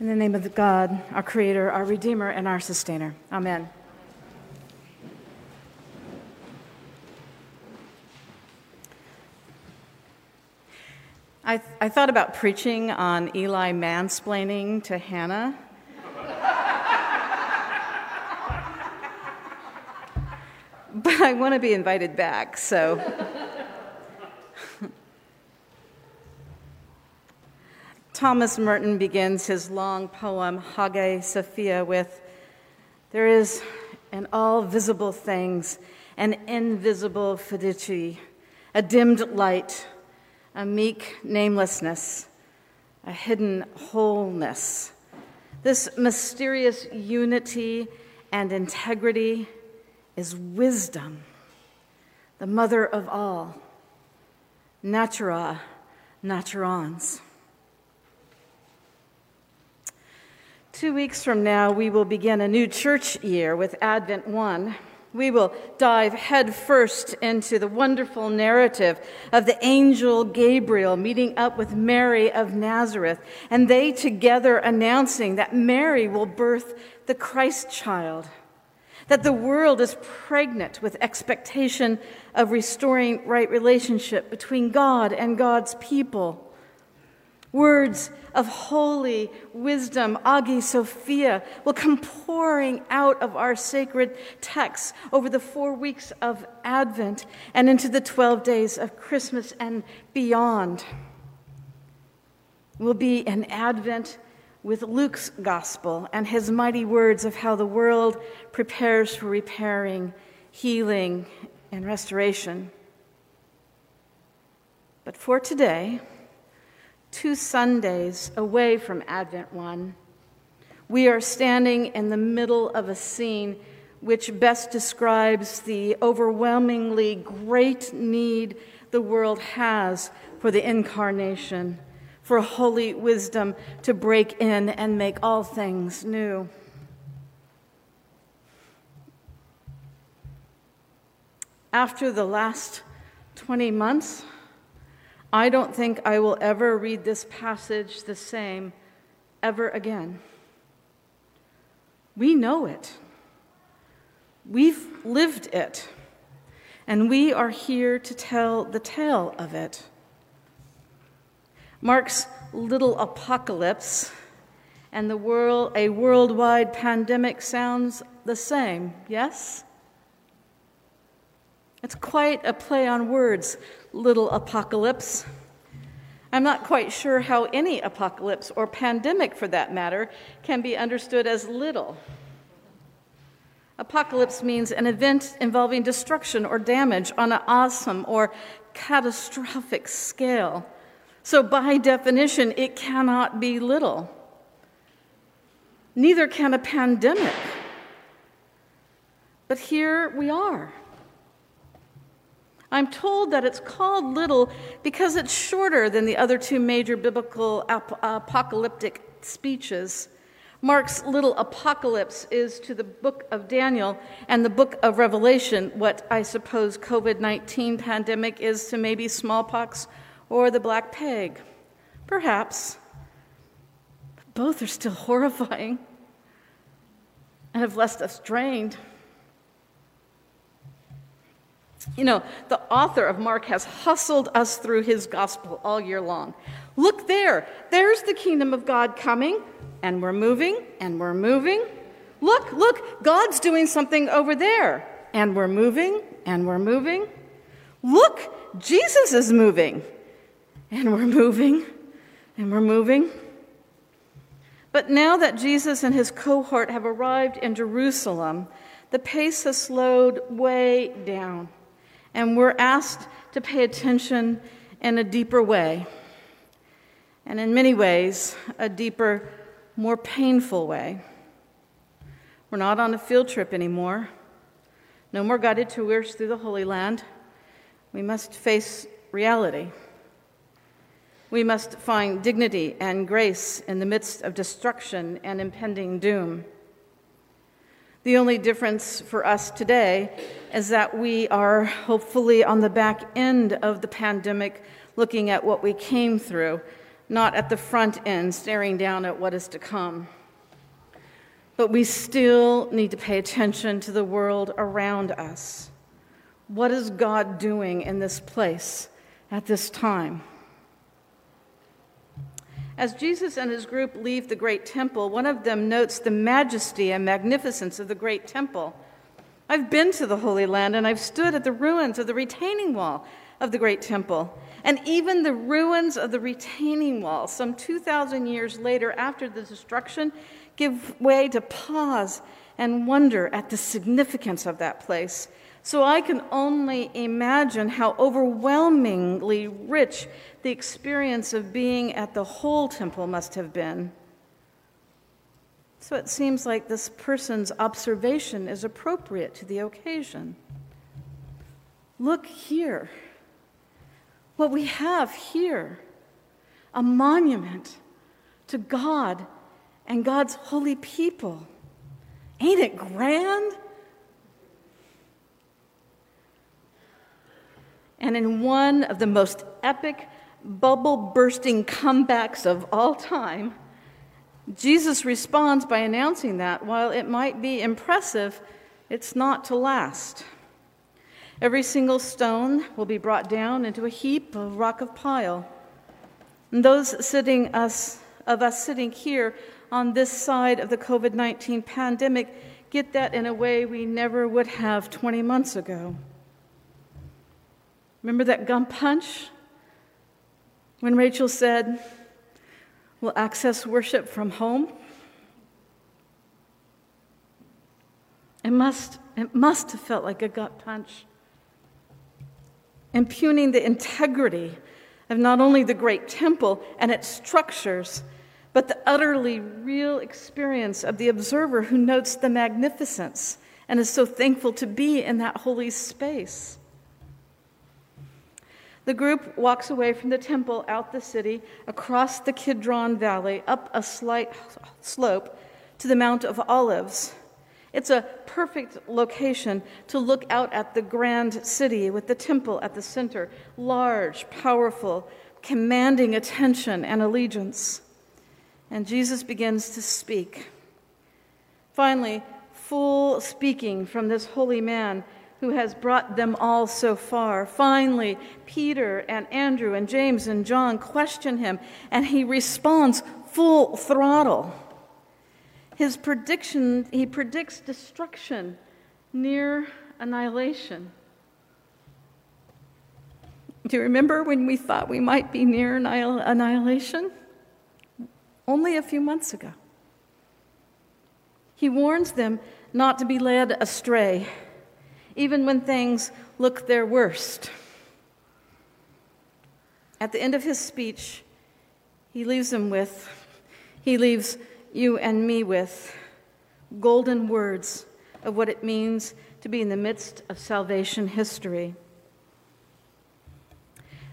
In the name of God, our Creator, our Redeemer, and our Sustainer. Amen. I, I thought about preaching on Eli mansplaining to Hannah. but I want to be invited back, so. Thomas Merton begins his long poem, Hagia Sophia, with There is in all visible things an invisible fiducie, a dimmed light, a meek namelessness, a hidden wholeness. This mysterious unity and integrity is wisdom, the mother of all, natura naturans. Two weeks from now, we will begin a new church year with Advent 1. We will dive headfirst into the wonderful narrative of the angel Gabriel meeting up with Mary of Nazareth, and they together announcing that Mary will birth the Christ child, that the world is pregnant with expectation of restoring right relationship between God and God's people Words of holy wisdom, Hagia Sophia, will come pouring out of our sacred texts over the four weeks of Advent and into the 12 days of Christmas and beyond. Will be an Advent with Luke's gospel and his mighty words of how the world prepares for repairing, healing, and restoration. But for today, two Sundays away from Advent 1, we are standing in the middle of a scene which best describes the overwhelmingly great need the world has for the incarnation, for holy wisdom to break in and make all things new. After the last 20 months, I don't think I will ever read this passage the same ever again. We know it. We've lived it. And we are here to tell the tale of it. Mark's little apocalypse and the world, a worldwide pandemic sounds the same, yes? It's quite a play on words, little apocalypse. I'm not quite sure how any apocalypse, or pandemic for that matter, can be understood as little. Apocalypse means an event involving destruction or damage on an awesome or catastrophic scale. So, by definition, it cannot be little. Neither can a pandemic. But here we are. I'm told that it's called little because it's shorter than the other two major biblical ap- apocalyptic speeches. Mark's little apocalypse is to the book of Daniel and the book of Revelation what I suppose COVID 19 pandemic is to maybe smallpox or the Black Plague. Perhaps. Both are still horrifying and have left us drained. You know, the author of Mark has hustled us through his gospel all year long. Look there, there's the kingdom of God coming, and we're moving, and we're moving. Look, look, God's doing something over there, and we're moving, and we're moving. Look, Jesus is moving, and we're moving, and we're moving. But now that Jesus and his cohort have arrived in Jerusalem, the pace has slowed way down and we're asked to pay attention in a deeper way. And in many ways, a deeper, more painful way. We're not on a field trip anymore. No more guided tours through the Holy Land. We must face reality. We must find dignity and grace in the midst of destruction and impending doom. The only difference for us today is that we are hopefully on the back end of the pandemic looking at what we came through, not at the front end, staring down at what is to come. But we still need to pay attention to the world around us. What is God doing in this place at this time? As Jesus and his group leave the great temple, one of them notes the majesty and magnificence of the great temple. I've been to the Holy Land and I've stood at the ruins of the retaining wall of the great temple. And even the ruins of the retaining wall, some 2,000 years later after the destruction, give way to pause and wonder at the significance of that place. So I can only imagine how overwhelmingly rich the experience of being at the whole temple must have been. So it seems like this person's observation is appropriate to the occasion. Look here. What we have here a monument to God and God's holy people. Ain't it grand? And in one of the most epic, bubble bursting comebacks of all time, Jesus responds by announcing that while it might be impressive, it's not to last. Every single stone will be brought down into a heap of rock of pile. And those sitting us, of us sitting here on this side of the COVID 19 pandemic get that in a way we never would have 20 months ago. Remember that gum punch? When Rachel said, We'll access worship from home? It must, it must have felt like a gut punch, impugning the integrity of not only the great temple and its structures, but the utterly real experience of the observer who notes the magnificence and is so thankful to be in that holy space. The group walks away from the temple out the city, across the Kidron Valley, up a slight slope to the Mount of Olives. It's a perfect location to look out at the grand city with the temple at the center, large, powerful, commanding attention and allegiance and Jesus begins to speak. Finally, full speaking from this holy man who has brought them all so far. Finally, Peter and Andrew and James and John question him, and he responds full throttle. His prediction, he predicts destruction, near annihilation. Do you remember when we thought we might be near annihilation? only a few months ago. He warns them not to be led astray, even when things look their worst. At the end of his speech, he leaves them with, he leaves you and me with golden words of what it means to be in the midst of salvation history.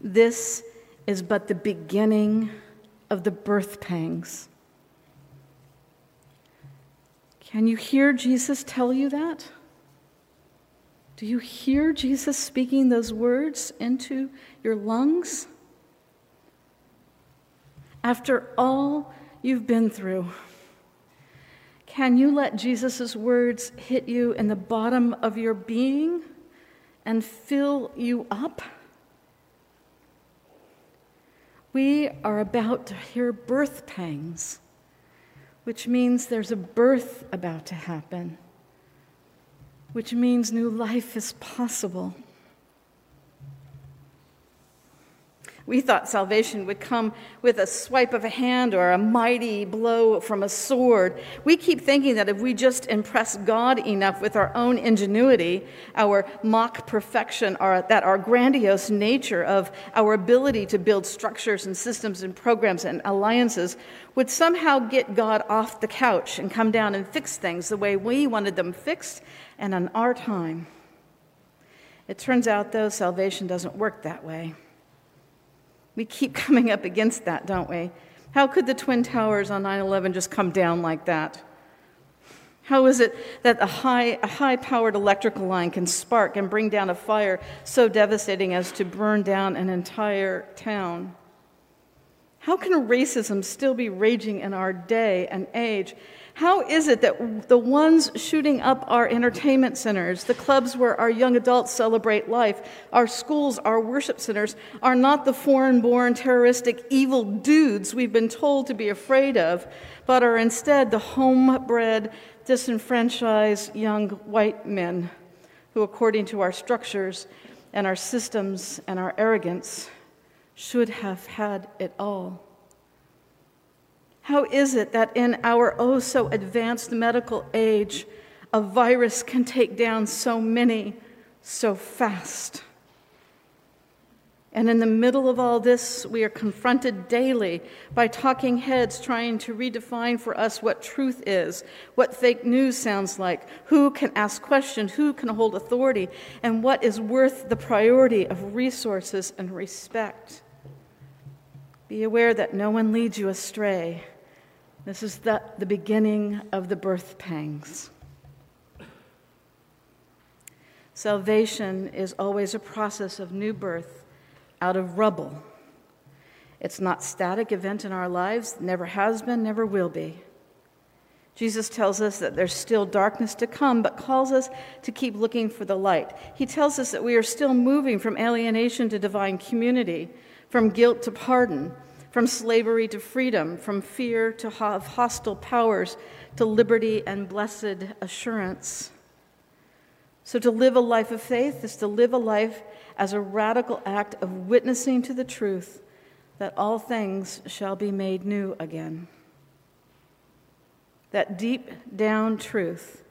This is but the beginning of the birth pangs. Can you hear Jesus tell you that? Do you hear Jesus speaking those words into your lungs? After all you've been through, can you let Jesus' words hit you in the bottom of your being and fill you up? We are about to hear birth pangs, which means there's a birth about to happen, which means new life is possible. We thought salvation would come with a swipe of a hand or a mighty blow from a sword. We keep thinking that if we just impress God enough with our own ingenuity, our mock perfection, our, that our grandiose nature of our ability to build structures and systems and programs and alliances would somehow get God off the couch and come down and fix things the way we wanted them fixed and on our time. It turns out, though, salvation doesn't work that way. We keep coming up against that, don't we? How could the Twin Towers on 9 11 just come down like that? How is it that a high, a high powered electrical line can spark and bring down a fire so devastating as to burn down an entire town? How can racism still be raging in our day and age? How is it that the ones shooting up our entertainment centers, the clubs where our young adults celebrate life, our schools, our worship centers, are not the foreign born terroristic evil dudes we've been told to be afraid of, but are instead the homebred, disenfranchised young white men who, according to our structures and our systems and our arrogance, should have had it all. How is it that in our oh so advanced medical age, a virus can take down so many so fast? And in the middle of all this, we are confronted daily by talking heads trying to redefine for us what truth is, what fake news sounds like, who can ask questions, who can hold authority, and what is worth the priority of resources and respect. Be aware that no one leads you astray. This is the, the beginning of the birth pangs. Salvation is always a process of new birth out of rubble. It's not static event in our lives, never has been, never will be. Jesus tells us that there's still darkness to come, but calls us to keep looking for the light. He tells us that we are still moving from alienation to divine community, from guilt to pardon, from slavery to freedom, from fear to hostile powers to liberty and blessed assurance. So, to live a life of faith is to live a life as a radical act of witnessing to the truth that all things shall be made new again. That deep down truth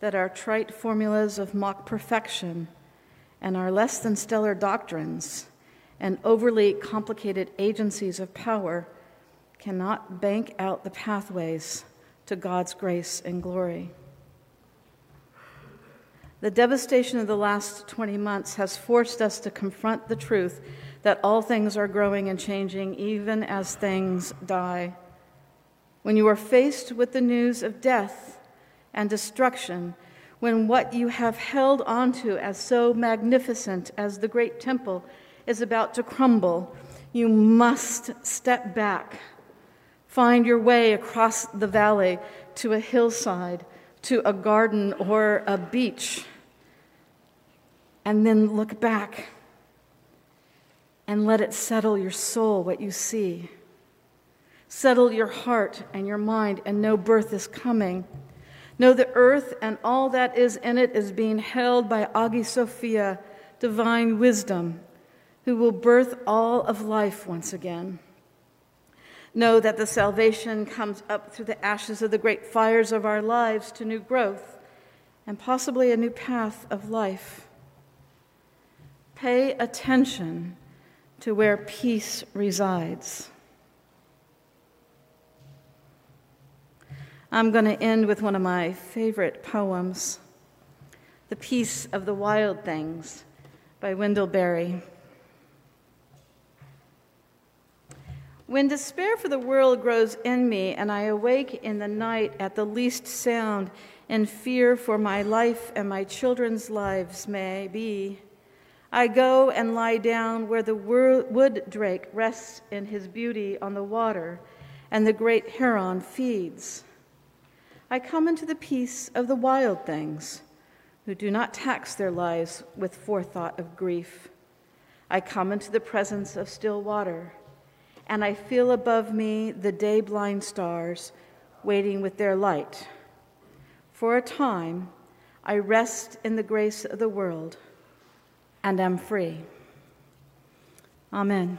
that our trite formulas of mock perfection and our less than stellar doctrines and overly complicated agencies of power cannot bank out the pathways to God's grace and glory. The devastation of the last 20 months has forced us to confront the truth that all things are growing and changing, even as things die. When you are faced with the news of death and destruction, when what you have held onto as so magnificent as the great temple is about to crumble, you must step back, find your way across the valley to a hillside, to a garden or a beach and then look back and let it settle your soul what you see. Settle your heart and your mind, and know birth is coming. Know the earth and all that is in it is being held by Hagia Sophia, divine wisdom, who will birth all of life once again. Know that the salvation comes up through the ashes of the great fires of our lives to new growth and possibly a new path of life. Pay attention to where peace resides. I'm going to end with one of my favorite poems, The Peace of the Wild Things by Wendell Berry. When despair for the world grows in me, and I awake in the night at the least sound, and fear for my life and my children's lives may be, I go and lie down where the wood drake rests in his beauty on the water, and the great heron feeds. I come into the peace of the wild things, who do not tax their lives with forethought of grief. I come into the presence of still water, and I feel above me the day blind stars waiting with their light. For a time, I rest in the grace of the world and am free. Amen.